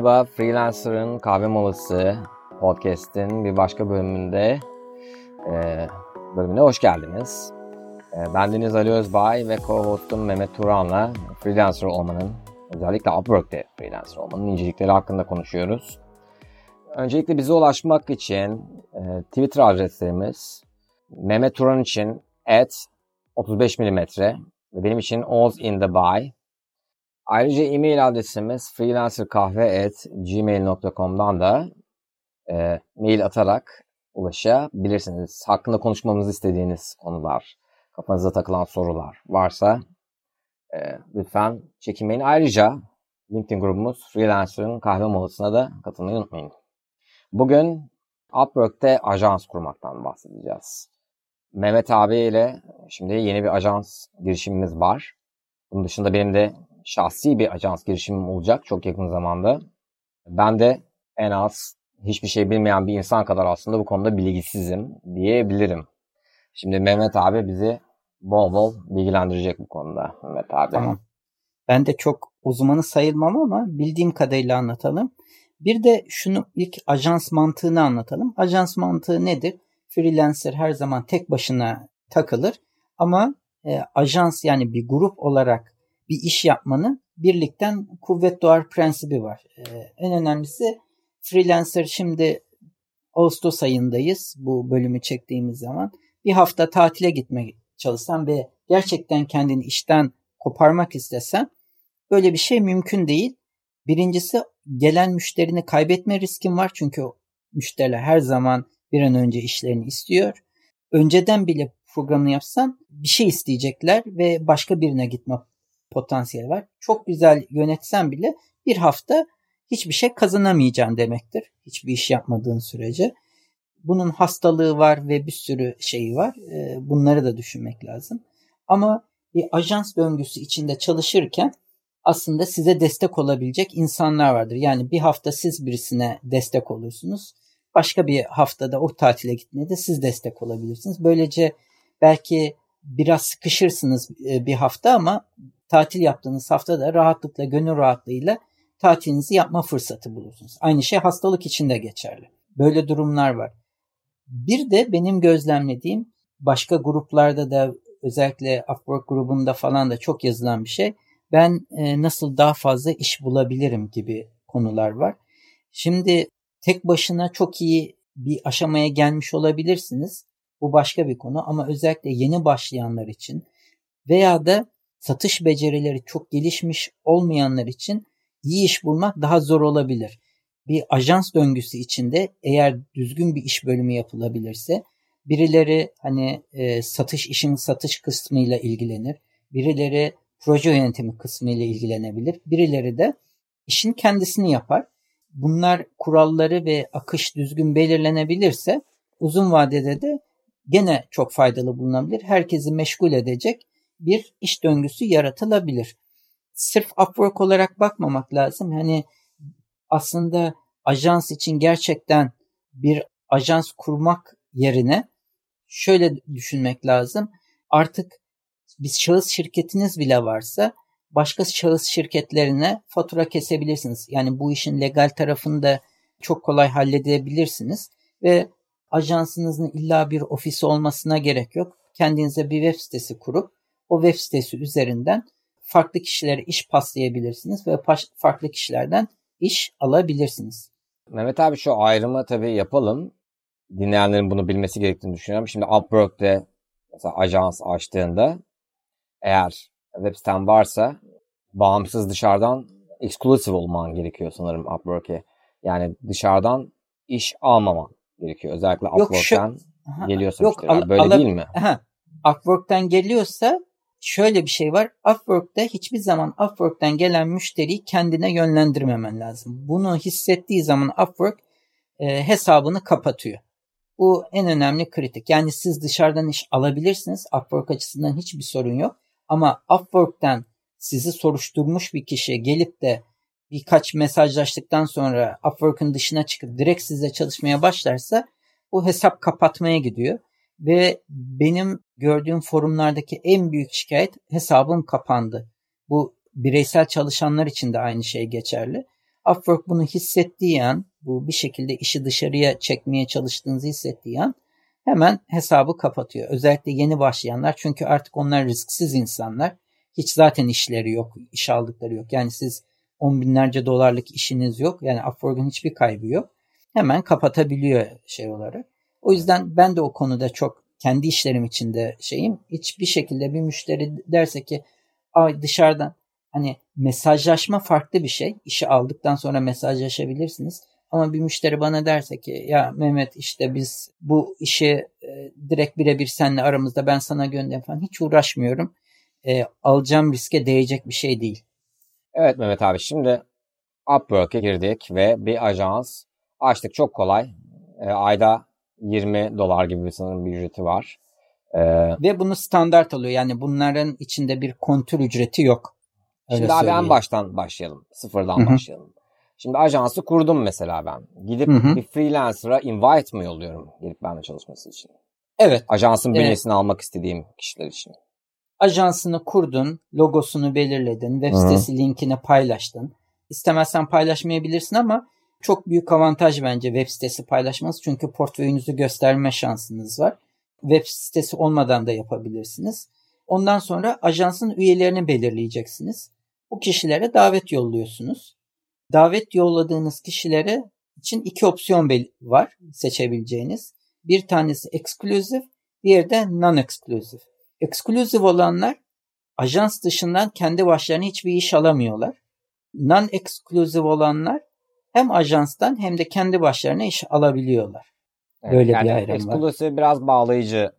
Merhaba, Freelancer'ın Kahve Molası podcast'in bir başka bölümünde e, bölümüne hoş geldiniz. E, ben Deniz Ali Özbay ve co-hostum Mehmet Turan'la freelancer olmanın, özellikle Upwork'te freelancer olmanın incelikleri hakkında konuşuyoruz. Öncelikle bize ulaşmak için e, Twitter adreslerimiz Mehmet Turan için at 35 mm ve benim için Oz in the by Ayrıca e-mail adresimiz freelancerkahve.gmail.com'dan da e, mail atarak ulaşabilirsiniz. Hakkında konuşmamızı istediğiniz konular, kafanıza takılan sorular varsa e, lütfen çekinmeyin. Ayrıca LinkedIn grubumuz Freelancer'ın kahve molasına da katılmayı unutmayın. Bugün Upwork'te ajans kurmaktan bahsedeceğiz. Mehmet abi ile şimdi yeni bir ajans girişimimiz var. Bunun dışında benim de şahsi bir ajans girişimim olacak çok yakın zamanda. Ben de en az hiçbir şey bilmeyen bir insan kadar aslında bu konuda bilgisizim diyebilirim. Şimdi Mehmet abi bizi bol bol bilgilendirecek bu konuda Mehmet abi. Tamam. Ben de çok uzmanı sayılmam ama bildiğim kadarıyla anlatalım. Bir de şunu ilk ajans mantığını anlatalım. Ajans mantığı nedir? Freelancer her zaman tek başına takılır ama e, ajans yani bir grup olarak bir iş yapmanın birlikten kuvvet doğar prensibi var. Ee, en önemlisi freelancer şimdi Ağustos ayındayız bu bölümü çektiğimiz zaman. Bir hafta tatile gitmek çalışsan ve gerçekten kendini işten koparmak istesen böyle bir şey mümkün değil. Birincisi gelen müşterini kaybetme riskin var çünkü müşteriler her zaman bir an önce işlerini istiyor. Önceden bile programını yapsan bir şey isteyecekler ve başka birine gitme potansiyeli var. Çok güzel yönetsen bile bir hafta hiçbir şey kazanamayacaksın demektir. Hiçbir iş yapmadığın sürece. Bunun hastalığı var ve bir sürü şeyi var. Ee, bunları da düşünmek lazım. Ama bir ajans döngüsü içinde çalışırken aslında size destek olabilecek insanlar vardır. Yani bir hafta siz birisine destek olursunuz. Başka bir haftada o tatile gitmede siz destek olabilirsiniz. Böylece belki biraz sıkışırsınız e, bir hafta ama tatil yaptığınız haftada rahatlıkla, gönül rahatlığıyla tatilinizi yapma fırsatı bulursunuz. Aynı şey hastalık için de geçerli. Böyle durumlar var. Bir de benim gözlemlediğim başka gruplarda da özellikle Upwork grubunda falan da çok yazılan bir şey. Ben e, nasıl daha fazla iş bulabilirim gibi konular var. Şimdi tek başına çok iyi bir aşamaya gelmiş olabilirsiniz. Bu başka bir konu ama özellikle yeni başlayanlar için veya da satış becerileri çok gelişmiş olmayanlar için iyi iş bulmak daha zor olabilir. Bir ajans döngüsü içinde eğer düzgün bir iş bölümü yapılabilirse birileri hani e, satış işin satış kısmıyla ilgilenir. Birileri proje yönetimi kısmıyla ilgilenebilir. Birileri de işin kendisini yapar. Bunlar kuralları ve akış düzgün belirlenebilirse uzun vadede de gene çok faydalı bulunabilir. Herkesi meşgul edecek bir iş döngüsü yaratılabilir. Sırf Upwork olarak bakmamak lazım. Hani aslında ajans için gerçekten bir ajans kurmak yerine şöyle düşünmek lazım. Artık bir şahıs şirketiniz bile varsa başka şahıs şirketlerine fatura kesebilirsiniz. Yani bu işin legal tarafını da çok kolay halledebilirsiniz ve ajansınızın illa bir ofisi olmasına gerek yok. Kendinize bir web sitesi kurup o web sitesi üzerinden farklı kişilere iş paslayabilirsiniz ve farklı kişilerden iş alabilirsiniz. Mehmet abi şu ayrımı tabii yapalım. Dinleyenlerin bunu bilmesi gerektiğini düşünüyorum. Şimdi Upwork'te mesela ajans açtığında eğer web siten varsa bağımsız dışarıdan exclusive olman gerekiyor sanırım Upwork'e. Yani dışarıdan iş almaman gerekiyor. Özellikle Upwork'ten yok, şu, geliyorsa yok, al, Böyle al, değil mi? Aha, Upwork'ten geliyorsa şöyle bir şey var. Upwork'ta hiçbir zaman Upwork'tan gelen müşteriyi kendine yönlendirmemen lazım. Bunu hissettiği zaman Upwork e, hesabını kapatıyor. Bu en önemli kritik. Yani siz dışarıdan iş alabilirsiniz. Upwork açısından hiçbir sorun yok. Ama Upwork'tan sizi soruşturmuş bir kişi gelip de birkaç mesajlaştıktan sonra Upwork'ın dışına çıkıp direkt sizle çalışmaya başlarsa bu hesap kapatmaya gidiyor. Ve benim gördüğüm forumlardaki en büyük şikayet hesabım kapandı. Bu bireysel çalışanlar için de aynı şey geçerli. Upwork bunu hissettiği an, bu bir şekilde işi dışarıya çekmeye çalıştığınızı hissettiği an hemen hesabı kapatıyor. Özellikle yeni başlayanlar çünkü artık onlar risksiz insanlar. Hiç zaten işleri yok, iş aldıkları yok. Yani siz on binlerce dolarlık işiniz yok. Yani Upwork'un hiçbir kaybı yok. Hemen kapatabiliyor şey olarak. O yüzden ben de o konuda çok kendi işlerim içinde şeyim. Hiçbir şekilde bir müşteri derse ki ay dışarıdan hani mesajlaşma farklı bir şey. İşi aldıktan sonra mesajlaşabilirsiniz. Ama bir müşteri bana derse ki ya Mehmet işte biz bu işi e, direkt birebir seninle aramızda ben sana göndereyim falan hiç uğraşmıyorum. E, alacağım riske değecek bir şey değil. Evet Mehmet abi şimdi Upwork'e girdik ve bir ajans açtık çok kolay. E, ayda 20 dolar gibi bir sanırım bir ücreti var. Ee, Ve bunu standart alıyor. Yani bunların içinde bir kontür ücreti yok. Öyle şimdi söyleyeyim. abi en baştan başlayalım. Sıfırdan Hı-hı. başlayalım. Şimdi ajansı kurdum mesela ben. Gidip Hı-hı. bir freelancer'a invite mi yolluyorum gelip benimle çalışması için? Evet. Ajansın bünyesini evet. almak istediğim kişiler için. Ajansını kurdun, logosunu belirledin, web sitesi Hı-hı. linkini paylaştın. İstemezsen paylaşmayabilirsin ama çok büyük avantaj bence web sitesi paylaşmanız. Çünkü portföyünüzü gösterme şansınız var. Web sitesi olmadan da yapabilirsiniz. Ondan sonra ajansın üyelerini belirleyeceksiniz. Bu kişilere davet yolluyorsunuz. Davet yolladığınız kişilere için iki opsiyon var seçebileceğiniz. Bir tanesi exclusive, diğeri de non-exclusive. Exclusive olanlar ajans dışından kendi başlarına hiçbir iş alamıyorlar. Non-exclusive olanlar hem ajanstan hem de kendi başlarına iş alabiliyorlar. Evet, Böyle yani bir ayrım exclusive var. biraz bağlayıcı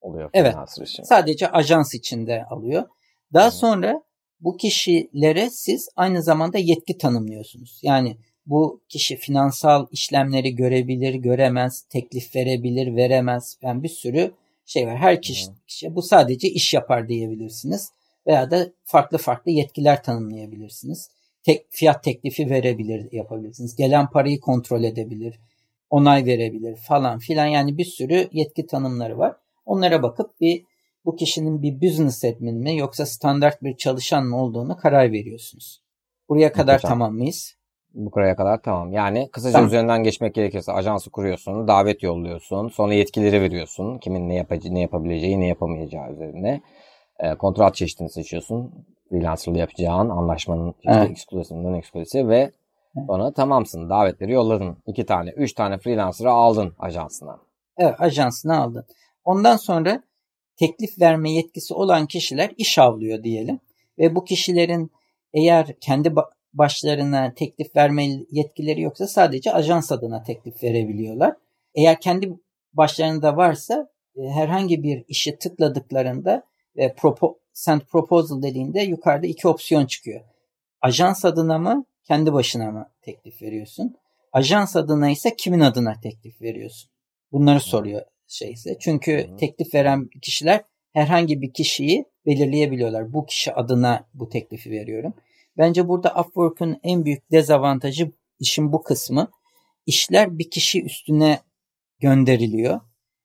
oluyor. Evet. Için. Sadece ajans içinde alıyor. Daha evet. sonra bu kişilere siz aynı zamanda yetki tanımlıyorsunuz. Yani bu kişi finansal işlemleri görebilir, göremez, teklif verebilir, veremez. Yani bir sürü şey var. Her kişi, kişi bu sadece iş yapar diyebilirsiniz. Veya da farklı farklı yetkiler tanımlayabilirsiniz tek, fiyat teklifi verebilir yapabilirsiniz. Gelen parayı kontrol edebilir, onay verebilir falan filan yani bir sürü yetki tanımları var. Onlara bakıp bir bu kişinin bir business admin mi yoksa standart bir çalışan mı olduğunu karar veriyorsunuz. Buraya kadar Muhteşem. tamam mıyız? Buraya kadar tamam. Yani kısaca tamam. üzerinden geçmek gerekirse ajansı kuruyorsun, davet yolluyorsun, sonra yetkileri veriyorsun. Kimin ne yapacağı, ne yapabileceği, ne yapamayacağı üzerine. E, kontrat çeşitini seçiyorsun freelancerlı yapacağın anlaşmanın işte evet. eksklusifliğinden eksklusifi ve sonra tamamsın. Davetleri yolladın. iki tane, üç tane freelancer'ı aldın ajansına. Evet ajansına aldın. Ondan sonra teklif verme yetkisi olan kişiler iş avlıyor diyelim. Ve bu kişilerin eğer kendi başlarına teklif verme yetkileri yoksa sadece ajans adına teklif verebiliyorlar. Eğer kendi başlarında varsa e, herhangi bir işi tıkladıklarında ve propo, send proposal dediğinde yukarıda iki opsiyon çıkıyor. Ajans adına mı kendi başına mı teklif veriyorsun? Ajans adına ise kimin adına teklif veriyorsun? Bunları soruyor şeyse. Çünkü teklif veren kişiler herhangi bir kişiyi belirleyebiliyorlar. Bu kişi adına bu teklifi veriyorum. Bence burada Upwork'un en büyük dezavantajı işin bu kısmı. İşler bir kişi üstüne gönderiliyor.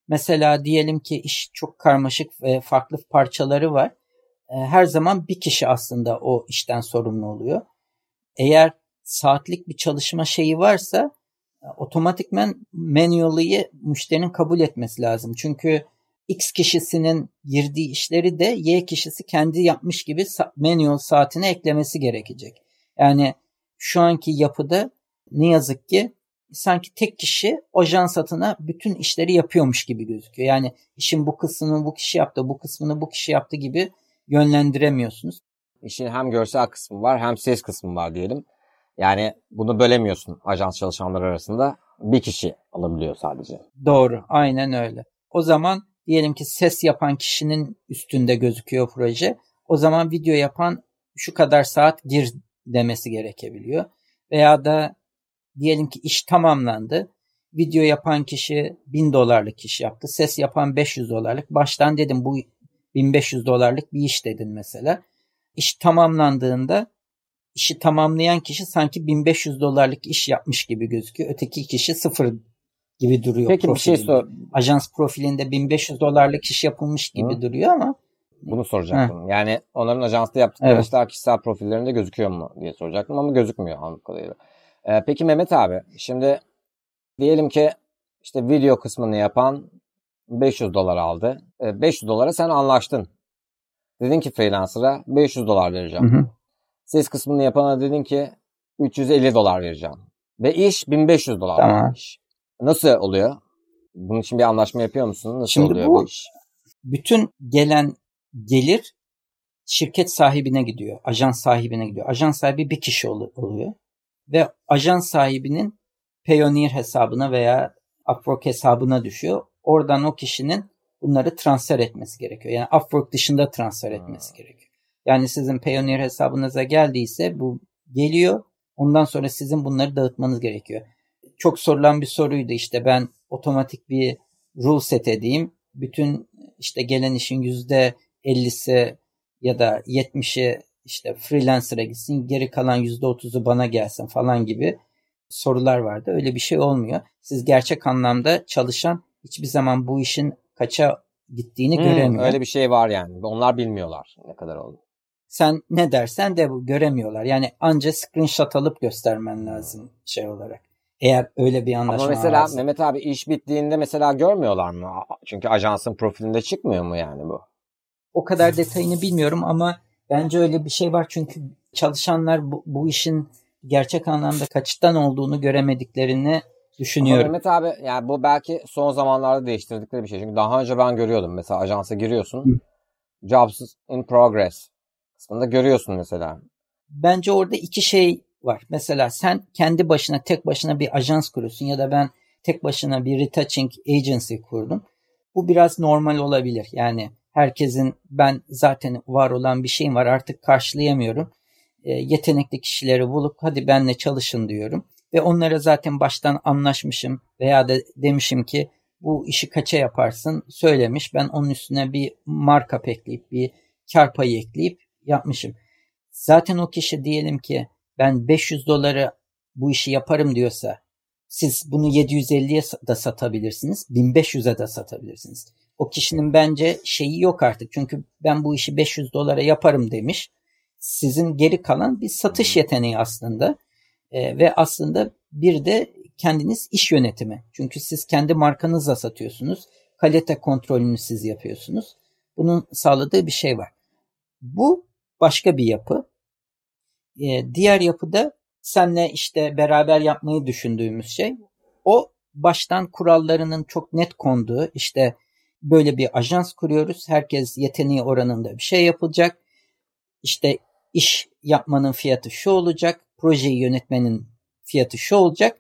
Mesela diyelim ki iş çok karmaşık ve farklı parçaları var. E, her zaman bir kişi aslında o işten sorumlu oluyor. Eğer saatlik bir çalışma şeyi varsa e, otomatikmen manual'ı müşterinin kabul etmesi lazım. Çünkü X kişisinin girdiği işleri de Y kişisi kendi yapmış gibi manual saatine eklemesi gerekecek. Yani şu anki yapıda ne yazık ki sanki tek kişi ajans satına bütün işleri yapıyormuş gibi gözüküyor. Yani işin bu kısmını bu kişi yaptı, bu kısmını bu kişi yaptı gibi yönlendiremiyorsunuz. İşin hem görsel kısmı var hem ses kısmı var diyelim. Yani bunu bölemiyorsun ajans çalışanlar arasında. Bir kişi alabiliyor sadece. Doğru. Aynen öyle. O zaman diyelim ki ses yapan kişinin üstünde gözüküyor proje. O zaman video yapan şu kadar saat gir demesi gerekebiliyor. Veya da diyelim ki iş tamamlandı. Video yapan kişi 1000 dolarlık iş yaptı. Ses yapan 500 dolarlık. Baştan dedim bu 1500 dolarlık bir iş dedin mesela. İş tamamlandığında işi tamamlayan kişi sanki 1500 dolarlık iş yapmış gibi gözüküyor. Öteki kişi sıfır gibi duruyor. Peki profilinde. bir şey sor. Ajans profilinde 1500 dolarlık iş yapılmış gibi Hı. duruyor ama bunu soracaktım. Hı. Yani onların ajansta yaptıkları evet. işler kişisel profillerinde gözüküyor mu diye soracaktım ama gözükmüyor anladığım kadarıyla. Ee, peki Mehmet abi şimdi diyelim ki işte video kısmını yapan 500 dolar aldı. Ee, 500 dolara sen anlaştın. Dedin ki freelancer'a 500 dolar vereceğim. Hı hı. Ses kısmını yapana dedin ki 350 dolar vereceğim. Ve iş 1500 dolar. Tamam. olmuş. Nasıl oluyor? Bunun için bir anlaşma yapıyor musun? Nasıl Şimdi oluyor bu- bu iş? Bütün gelen gelir şirket sahibine gidiyor. Ajans sahibine gidiyor. Ajans sahibi bir kişi ol- oluyor. Ve ajans sahibinin Payoneer hesabına veya Upwork hesabına düşüyor. Oradan o kişinin bunları transfer etmesi gerekiyor. Yani Upwork dışında transfer etmesi gerekiyor. Yani sizin Payoneer hesabınıza geldiyse bu geliyor. Ondan sonra sizin bunları dağıtmanız gerekiyor. Çok sorulan bir soruydu işte ben otomatik bir rule set edeyim. Bütün işte gelen işin yüzde 50'si ya da 70'i işte freelancer'a gitsin. Geri kalan yüzde 30'u bana gelsin falan gibi sorular vardı. Öyle bir şey olmuyor. Siz gerçek anlamda çalışan hiçbir zaman bu işin kaça gittiğini Hmm, göremiyor. öyle bir şey var yani. Onlar bilmiyorlar ne kadar oldu. Sen ne dersen de bu göremiyorlar. Yani anca screenshot alıp göstermen lazım şey olarak. Eğer öyle bir anlaşma Ama mesela varsa. Mehmet abi iş bittiğinde mesela görmüyorlar mı? Çünkü ajansın profilinde çıkmıyor mu yani bu? O kadar detayını bilmiyorum ama bence öyle bir şey var. Çünkü çalışanlar bu, bu işin gerçek anlamda kaçtan olduğunu göremediklerini Ama düşünüyorum. Mehmet abi yani bu belki son zamanlarda değiştirdikleri bir şey. Çünkü daha önce ben görüyordum. Mesela ajansa giriyorsun. Hı. Jobs in progress kısmında görüyorsun mesela. Bence orada iki şey var. Mesela sen kendi başına tek başına bir ajans kuruyorsun ya da ben tek başına bir retouching agency kurdum. Bu biraz normal olabilir. Yani herkesin ben zaten var olan bir şeyim var artık karşılayamıyorum. E, yetenekli kişileri bulup hadi benle çalışın diyorum. Ve onlara zaten baştan anlaşmışım veya da demişim ki bu işi kaça yaparsın söylemiş. Ben onun üstüne bir markup ekleyip bir kar payı ekleyip yapmışım. Zaten o kişi diyelim ki ben 500 doları bu işi yaparım diyorsa siz bunu 750'ye da satabilirsiniz. 1500'e de satabilirsiniz. O kişinin bence şeyi yok artık. Çünkü ben bu işi 500 dolara yaparım demiş. Sizin geri kalan bir satış yeteneği aslında. Ee, ve aslında bir de kendiniz iş yönetimi. Çünkü siz kendi markanızla satıyorsunuz. Kalite kontrolünü siz yapıyorsunuz. Bunun sağladığı bir şey var. Bu başka bir yapı. Ee, diğer yapıda senle işte beraber yapmayı düşündüğümüz şey o baştan kurallarının çok net konduğu işte böyle bir ajans kuruyoruz. Herkes yeteneği oranında bir şey yapılacak. İşte iş yapmanın fiyatı şu olacak. Projeyi yönetmenin fiyatı şu olacak.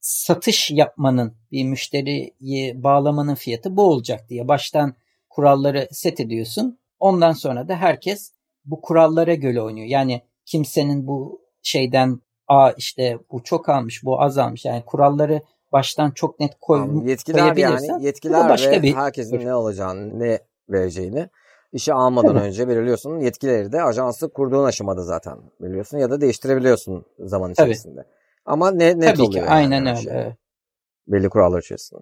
Satış yapmanın bir müşteriyi bağlamanın fiyatı bu olacak diye baştan kuralları set ediyorsun. Ondan sonra da herkes bu kurallara göre oynuyor. Yani kimsenin bu şeyden a işte bu çok almış bu az almış yani kuralları baştan çok net koy, Tamam, yetkiler yani yetkiler başka ve bir- herkesin ne olacağını, ne vereceğini işi almadan Tabii. önce belirliyorsun. Yetkileri de ajansı kurduğun aşamada zaten belirliyorsun ya da değiştirebiliyorsun zaman Tabii. içerisinde. Ama ne, net Tabii oluyor ki yani aynen öyle. şey. evet. Belli kurallar içerisinde.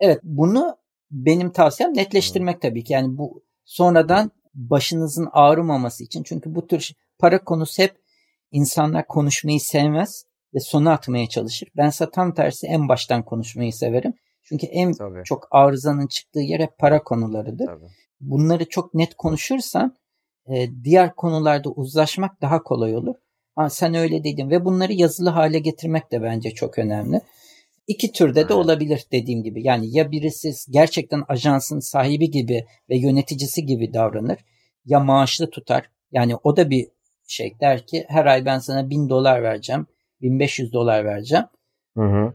Evet bunu benim tavsiyem netleştirmek tabii ki. Yani bu sonradan başınızın ağrımaması için. Çünkü bu tür para konusu hep insanlar konuşmayı sevmez ve sona atmaya çalışır. Ben ise tam tersi en baştan konuşmayı severim. Çünkü en Tabii. çok arızanın çıktığı yer hep para konularıdır. Tabii. Bunları çok net konuşursan e, diğer konularda uzlaşmak daha kolay olur. Ha, sen öyle dedin ve bunları yazılı hale getirmek de bence çok önemli. İki türde de olabilir dediğim gibi. Yani ya birisi gerçekten ajansın sahibi gibi ve yöneticisi gibi davranır ya maaşlı tutar. Yani o da bir şey der ki her ay ben sana 1000 dolar vereceğim, 1500 dolar vereceğim. Hı hı.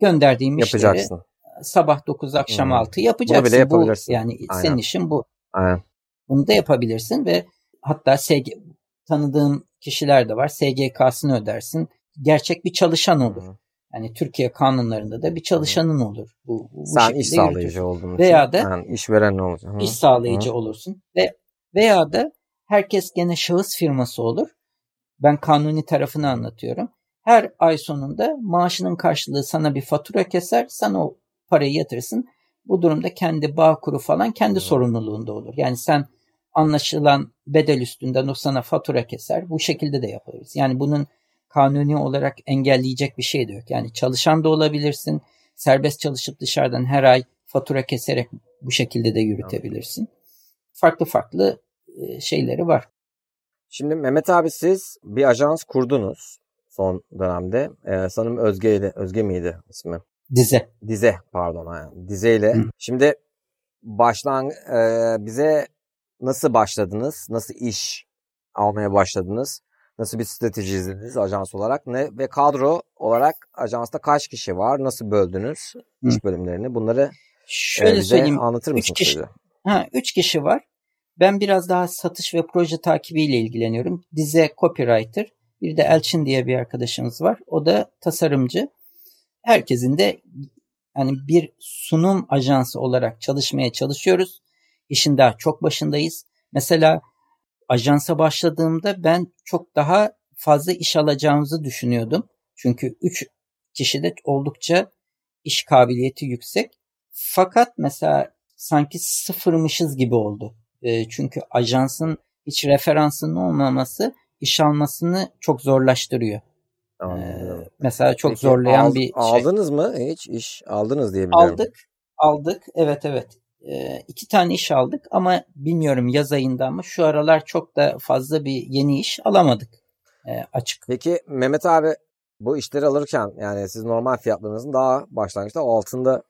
Gönderdiğim işleri Yapacaksın. Sabah 9 akşam Hı. 6 yapacaksın. Bunu bile yapabilirsin. Bu, yani Aynen. senin işin bu. Aynen. Bunu da yapabilirsin ve hatta SG, tanıdığım kişiler de var. SGK'sını ödersin. Gerçek bir çalışan olur. Hı. Yani Türkiye kanunlarında da bir çalışanın olur. Bu, bu, Sen iş sağlayıcı yürütürsün. olduğun Veya için. da- yani işveren ne olacak? Hı. İş sağlayıcı Hı. olursun ve veya da herkes gene şahıs firması olur. Ben kanuni tarafını anlatıyorum. Her ay sonunda maaşının karşılığı sana bir fatura keser. Sen o parayı yatırırsın. Bu durumda kendi bağ kuru falan kendi Hı. sorumluluğunda olur. Yani sen anlaşılan bedel üstünden o sana fatura keser. Bu şekilde de yapabiliriz. Yani bunun kanuni olarak engelleyecek bir şey de yok. Yani çalışan da olabilirsin. Serbest çalışıp dışarıdan her ay fatura keserek bu şekilde de yürütebilirsin. Farklı farklı e, şeyleri var. Şimdi Mehmet abi siz bir ajans kurdunuz son dönemde. Ee, sanırım Özge Özge miydi ismi? Dize. Dize pardon. Yani. Dize ile. Hı. Şimdi başlan e, bize nasıl başladınız? Nasıl iş almaya başladınız? Nasıl bir strateji izlediniz ajans olarak? Ne ve kadro olarak ajansta kaç kişi var? Nasıl böldünüz Hı. iş bölümlerini? Bunları Şöyle e, bize söyleyeyim. anlatır mısınız? Üç kişi, ha, üç kişi var. Ben biraz daha satış ve proje takibiyle ilgileniyorum. Dize copywriter. Bir de Elçin diye bir arkadaşımız var. O da tasarımcı. Herkesin de yani bir sunum ajansı olarak çalışmaya çalışıyoruz. İşin daha çok başındayız. Mesela ajansa başladığımda ben çok daha fazla iş alacağımızı düşünüyordum. Çünkü 3 kişide oldukça iş kabiliyeti yüksek. Fakat mesela sanki sıfırmışız gibi oldu. E, çünkü ajansın hiç referansının olmaması iş almasını çok zorlaştırıyor. Anladım. Ee, mesela çok Peki, zorlayan ald, bir şey. Aldınız mı hiç iş aldınız diye biliyorum. Aldık. Aldık. Evet evet. Ee, iki tane iş aldık ama bilmiyorum yaz ayında ama şu aralar çok da fazla bir yeni iş alamadık. Ee, açık. Peki Mehmet abi bu işleri alırken yani siz normal fiyatlarınızın daha başlangıçta altında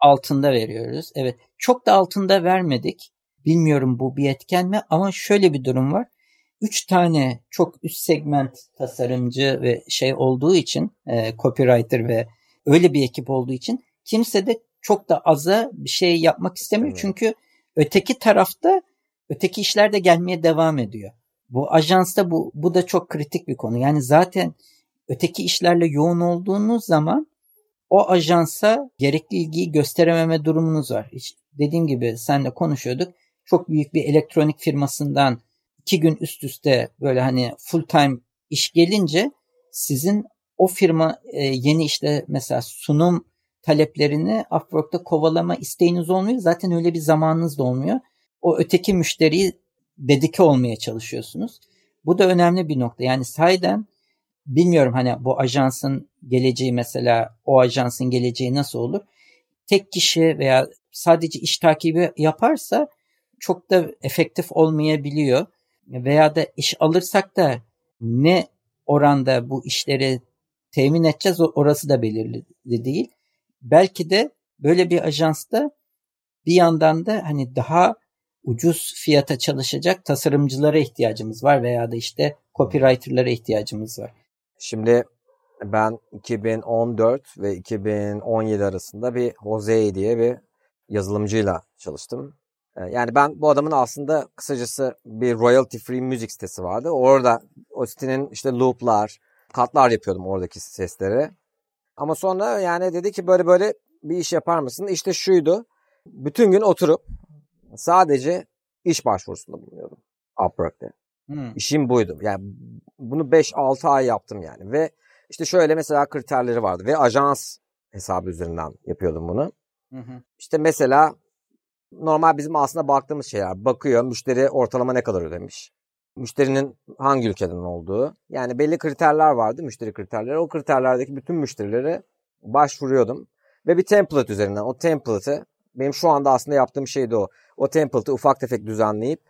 altında veriyoruz. Evet. Çok da altında vermedik. Bilmiyorum bu bir etken mi ama şöyle bir durum var. Üç tane çok üst segment tasarımcı ve şey olduğu için e, copywriter ve öyle bir ekip olduğu için kimse de çok da aza bir şey yapmak istemiyor. Evet. Çünkü öteki tarafta öteki işler de gelmeye devam ediyor. Bu ajansta bu bu da çok kritik bir konu. Yani zaten öteki işlerle yoğun olduğunuz zaman o ajansa gerekli ilgiyi gösterememe durumunuz var. İşte dediğim gibi senle konuşuyorduk çok büyük bir elektronik firmasından iki gün üst üste böyle hani full time iş gelince sizin o firma e, yeni işte mesela sunum taleplerini Upwork'ta kovalama isteğiniz olmuyor. Zaten öyle bir zamanınız da olmuyor. O öteki müşteriyi dedike olmaya çalışıyorsunuz. Bu da önemli bir nokta. Yani sayeden bilmiyorum hani bu ajansın geleceği mesela o ajansın geleceği nasıl olur? Tek kişi veya sadece iş takibi yaparsa çok da efektif olmayabiliyor. Veya da iş alırsak da ne oranda bu işleri temin edeceğiz orası da belirli değil. Belki de böyle bir ajansta bir yandan da hani daha ucuz fiyata çalışacak tasarımcılara ihtiyacımız var veya da işte copywriter'lara ihtiyacımız var. Şimdi ben 2014 ve 2017 arasında bir Jose diye bir yazılımcıyla çalıştım. Ee, yani ben bu adamın aslında kısacası bir royalty free müzik sitesi vardı. Orada o sitenin işte looplar, katlar yapıyordum oradaki sesleri. Ama sonra yani dedi ki böyle böyle bir iş yapar mısın? İşte şuydu. Bütün gün oturup sadece iş başvurusunda bulunuyordum Upwork'te. Hmm. İşim buydu. Yani bunu 5-6 ay yaptım yani. Ve işte şöyle mesela kriterleri vardı. Ve ajans hesabı üzerinden yapıyordum bunu. Hı hı. İşte mesela normal bizim aslında baktığımız şeyler. Bakıyor müşteri ortalama ne kadar ödemiş. Müşterinin hangi ülkeden olduğu. Yani belli kriterler vardı müşteri kriterleri. O kriterlerdeki bütün müşterilere başvuruyordum. Ve bir template üzerinden o template'ı benim şu anda aslında yaptığım şey de o. O template'ı ufak tefek düzenleyip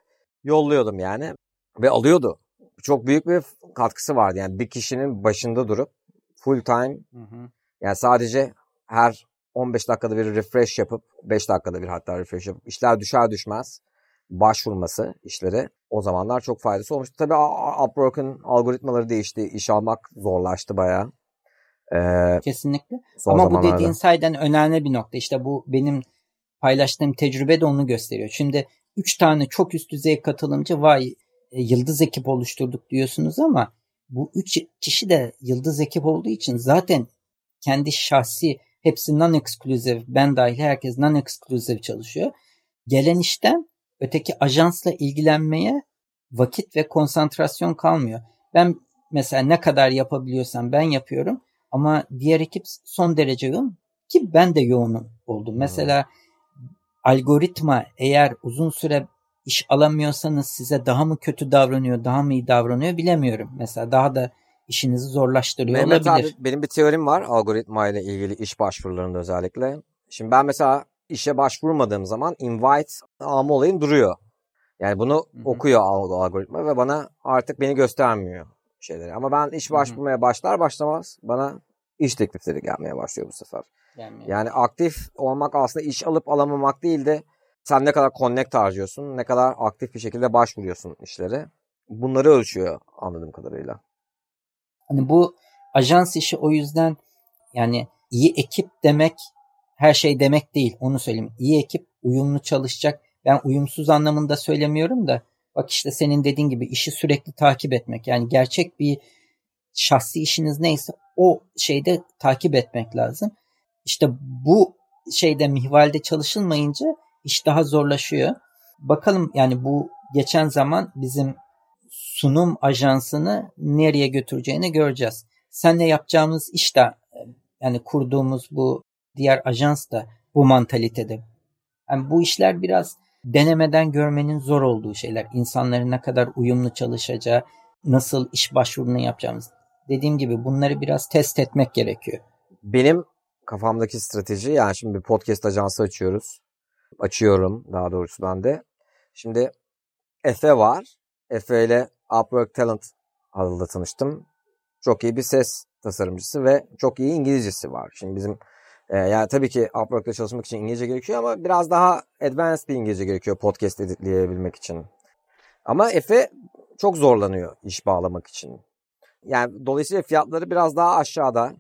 yolluyordum yani. Ve alıyordu. Çok büyük bir katkısı vardı. Yani bir kişinin başında durup full time hı hı. yani sadece her 15 dakikada bir refresh yapıp 5 dakikada bir hatta refresh yapıp işler düşer düşmez başvurması işlere o zamanlar çok faydası olmuştu. Tabii Upwork'ın algoritmaları değişti. iş almak zorlaştı bayağı. Ee, Kesinlikle. Ama zamanlarda. bu dediğin sayeden önemli bir nokta. İşte bu benim paylaştığım tecrübe de onu gösteriyor. Şimdi 3 tane çok üst düzey katılımcı vay e, yıldız ekip oluşturduk diyorsunuz ama bu 3 kişi de yıldız ekip olduğu için zaten kendi şahsi Hepsi non-exclusive. Ben dahil herkes non-exclusive çalışıyor. Gelen işten öteki ajansla ilgilenmeye vakit ve konsantrasyon kalmıyor. Ben mesela ne kadar yapabiliyorsam ben yapıyorum ama diğer ekip son derece yoğun ki ben de yoğun oldum. Mesela algoritma eğer uzun süre iş alamıyorsanız size daha mı kötü davranıyor, daha mı iyi davranıyor bilemiyorum. Mesela daha da işinizi zorlaştırıyor Mehmet olabilir. Abi, benim bir teorim var algoritma ile ilgili iş başvurularında özellikle. Şimdi ben mesela işe başvurmadığım zaman invite alma olayım duruyor. Yani bunu Hı-hı. okuyor algoritma ve bana artık beni göstermiyor şeyleri. Ama ben iş başvurmaya Hı-hı. başlar başlamaz bana iş teklifleri gelmeye başlıyor bu sefer. Gelmiyor. Yani aktif olmak aslında iş alıp alamamak değil de sen ne kadar connect harcıyorsun, ne kadar aktif bir şekilde başvuruyorsun işlere. Bunları ölçüyor anladığım kadarıyla. Hani bu ajans işi o yüzden yani iyi ekip demek her şey demek değil. Onu söyleyeyim. İyi ekip uyumlu çalışacak. Ben uyumsuz anlamında söylemiyorum da bak işte senin dediğin gibi işi sürekli takip etmek. Yani gerçek bir şahsi işiniz neyse o şeyde takip etmek lazım. İşte bu şeyde mihvalde çalışılmayınca iş daha zorlaşıyor. Bakalım yani bu geçen zaman bizim sunum ajansını nereye götüreceğini göreceğiz. Senle yapacağımız iş de yani kurduğumuz bu diğer ajans da bu mantalitede. Yani bu işler biraz denemeden görmenin zor olduğu şeyler. İnsanların ne kadar uyumlu çalışacağı, nasıl iş başvurunu yapacağımız. Dediğim gibi bunları biraz test etmek gerekiyor. Benim kafamdaki strateji yani şimdi bir podcast ajansı açıyoruz. Açıyorum daha doğrusu ben de. Şimdi Efe var. Efe ile Upwork Talent adıyla tanıştım. Çok iyi bir ses tasarımcısı ve çok iyi İngilizcesi var. Şimdi bizim e, yani tabii ki Upwork'ta çalışmak için İngilizce gerekiyor ama biraz daha advanced bir İngilizce gerekiyor podcast editleyebilmek için. Ama Efe çok zorlanıyor iş bağlamak için. Yani dolayısıyla fiyatları biraz daha aşağıda.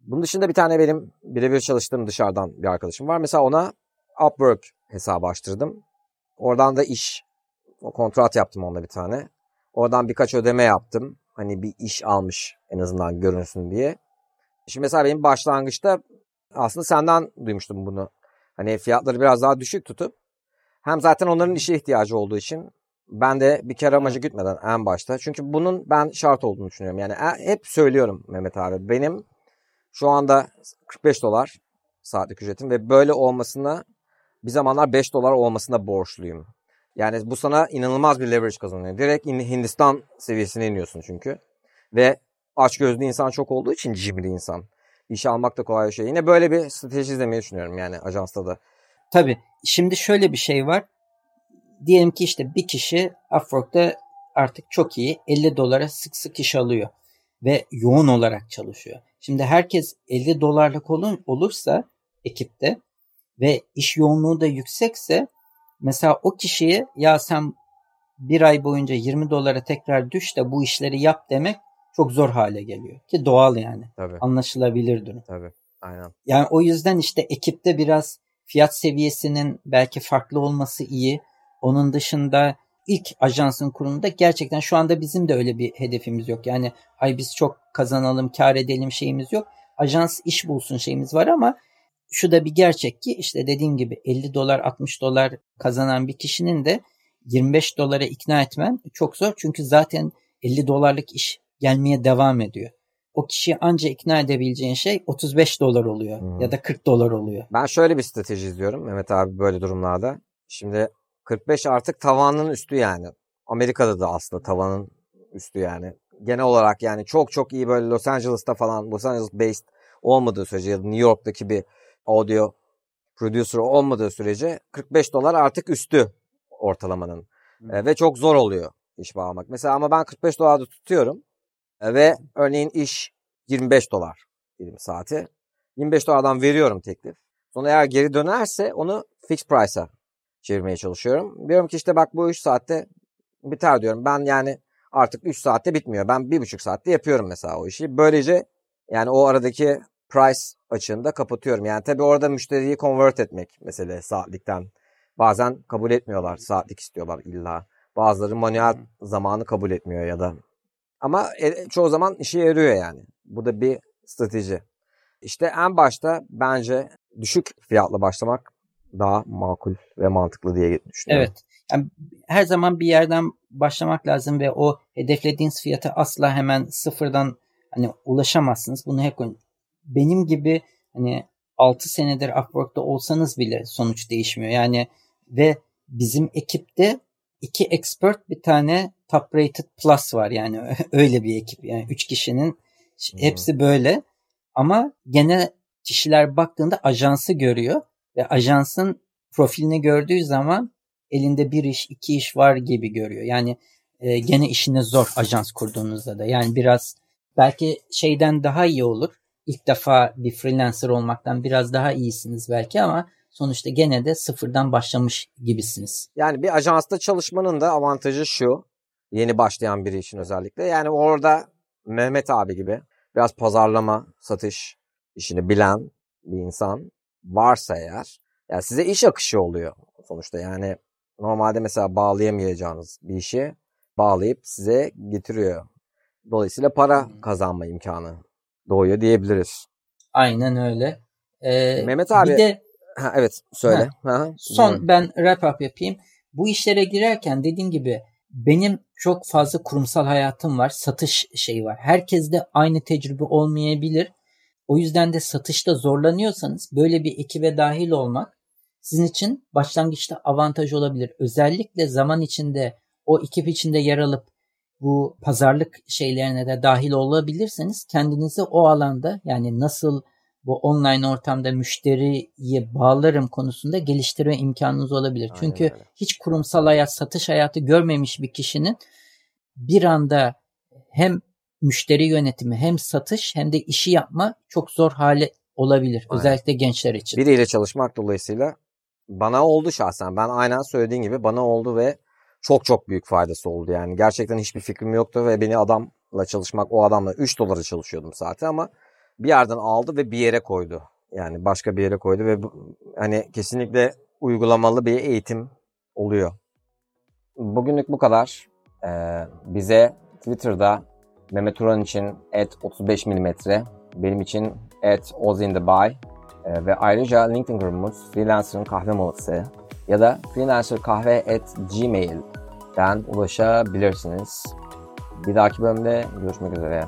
Bunun dışında bir tane benim birebir çalıştığım dışarıdan bir arkadaşım var. Mesela ona Upwork hesabı açtırdım. Oradan da iş, kontrat yaptım onunla bir tane. Oradan birkaç ödeme yaptım. Hani bir iş almış en azından görünsün diye. Şimdi mesela benim başlangıçta aslında senden duymuştum bunu. Hani fiyatları biraz daha düşük tutup hem zaten onların işe ihtiyacı olduğu için ben de bir kere amacı gitmeden en başta. Çünkü bunun ben şart olduğunu düşünüyorum. Yani e, hep söylüyorum Mehmet abi. Benim şu anda 45 dolar saatlik ücretim ve böyle olmasına bir zamanlar 5 dolar olmasına borçluyum. Yani bu sana inanılmaz bir leverage kazanıyor. Direkt Hindistan seviyesine iniyorsun çünkü. Ve aç gözlü insan çok olduğu için cimri insan. İş almak da kolay bir şey. Yine böyle bir strateji izlemeyi düşünüyorum yani ajansta da. Tabii. Şimdi şöyle bir şey var. Diyelim ki işte bir kişi Upwork'ta artık çok iyi 50 dolara sık sık iş alıyor. Ve yoğun olarak çalışıyor. Şimdi herkes 50 dolarlık olun, olursa ekipte ve iş yoğunluğu da yüksekse mesela o kişiye ya sen bir ay boyunca 20 dolara tekrar düş de bu işleri yap demek çok zor hale geliyor. Ki doğal yani. Tabii. Anlaşılabilir durum. Tabii. Aynen. Yani o yüzden işte ekipte biraz fiyat seviyesinin belki farklı olması iyi. Onun dışında ilk ajansın kurumunda gerçekten şu anda bizim de öyle bir hedefimiz yok. Yani ay biz çok kazanalım, kar edelim şeyimiz yok. Ajans iş bulsun şeyimiz var ama şu da bir gerçek ki işte dediğim gibi 50 dolar 60 dolar kazanan bir kişinin de 25 dolara ikna etmen çok zor. Çünkü zaten 50 dolarlık iş gelmeye devam ediyor. O kişiyi anca ikna edebileceğin şey 35 dolar oluyor hmm. ya da 40 dolar oluyor. Ben şöyle bir strateji izliyorum Mehmet abi böyle durumlarda. Şimdi 45 artık tavanın üstü yani. Amerika'da da aslında tavanın üstü yani. Genel olarak yani çok çok iyi böyle Los Angeles'ta falan Los Angeles based olmadığı sürece ya da New York'taki bir audio producer olmadığı sürece 45 dolar artık üstü ortalamanın. E, ve çok zor oluyor iş bağlamak. Mesela ama ben 45 dolarda tutuyorum. E, ve örneğin iş 25 dolar diyelim saati. 25 dolardan veriyorum teklif. Sonra eğer geri dönerse onu fixed price'a çevirmeye çalışıyorum. Diyorum ki işte bak bu 3 saatte biter diyorum. Ben yani artık 3 saatte bitmiyor. Ben 1,5 saatte yapıyorum mesela o işi. Böylece yani o aradaki price açığını kapatıyorum. Yani tabii orada müşteriyi convert etmek mesela saatlikten. Bazen kabul etmiyorlar. Saatlik istiyorlar illa. Bazıları manuel zamanı kabul etmiyor ya da. Ama e, çoğu zaman işe yarıyor yani. Bu da bir strateji. İşte en başta bence düşük fiyatla başlamak daha makul ve mantıklı diye düşünüyorum. Evet. Yani her zaman bir yerden başlamak lazım ve o hedeflediğiniz fiyata asla hemen sıfırdan hani ulaşamazsınız. Bunu hep benim gibi hani 6 senedir Upwork'ta olsanız bile sonuç değişmiyor. Yani ve bizim ekipte iki expert bir tane top rated plus var yani öyle bir ekip. Yani 3 kişinin hepsi böyle ama gene kişiler baktığında ajansı görüyor ve ajansın profilini gördüğü zaman elinde bir iş, iki iş var gibi görüyor. Yani e, gene işiniz zor ajans kurduğunuzda da. Yani biraz belki şeyden daha iyi olur. İlk defa bir freelancer olmaktan biraz daha iyisiniz belki ama sonuçta gene de sıfırdan başlamış gibisiniz. Yani bir ajansta çalışmanın da avantajı şu. Yeni başlayan biri için özellikle. Yani orada Mehmet abi gibi biraz pazarlama, satış işini bilen bir insan varsa eğer yani size iş akışı oluyor sonuçta. Yani normalde mesela bağlayamayacağınız bir işi bağlayıp size getiriyor. Dolayısıyla para kazanma imkanı doğuyor diyebiliriz. Aynen öyle. Ee, Mehmet abi. Bir de ha, evet söyle. Ha, ha, son Buyurun. ben wrap up yapayım. Bu işlere girerken dediğim gibi benim çok fazla kurumsal hayatım var. Satış şeyi var. Herkeste aynı tecrübe olmayabilir. O yüzden de satışta zorlanıyorsanız böyle bir ekibe dahil olmak sizin için başlangıçta avantaj olabilir. Özellikle zaman içinde o ekip içinde yer alıp bu pazarlık şeylerine de dahil olabilirseniz kendinizi o alanda yani nasıl bu online ortamda müşteriyi bağlarım konusunda geliştirme imkanınız olabilir. Aynen Çünkü öyle. hiç kurumsal hayat, satış hayatı görmemiş bir kişinin bir anda hem müşteri yönetimi hem satış hem de işi yapma çok zor hale olabilir. Aynen. Özellikle gençler için. Biriyle çalışmak dolayısıyla bana oldu şahsen. Ben aynen söylediğin gibi bana oldu ve çok çok büyük faydası oldu. Yani gerçekten hiçbir fikrim yoktu ve beni adamla çalışmak o adamla 3 dolara çalışıyordum zaten ama bir yerden aldı ve bir yere koydu. Yani başka bir yere koydu ve bu, hani kesinlikle uygulamalı bir eğitim oluyor. Bugünlük bu kadar. Ee, bize Twitter'da Mehmet Turan için at 35 mm, benim için at ozintheby e, ve ayrıca LinkedIn grubumuz Freelancer'ın kahve molası ya da freelancerkahve at gmail'den ulaşabilirsiniz. Bir dahaki bölümde görüşmek üzere.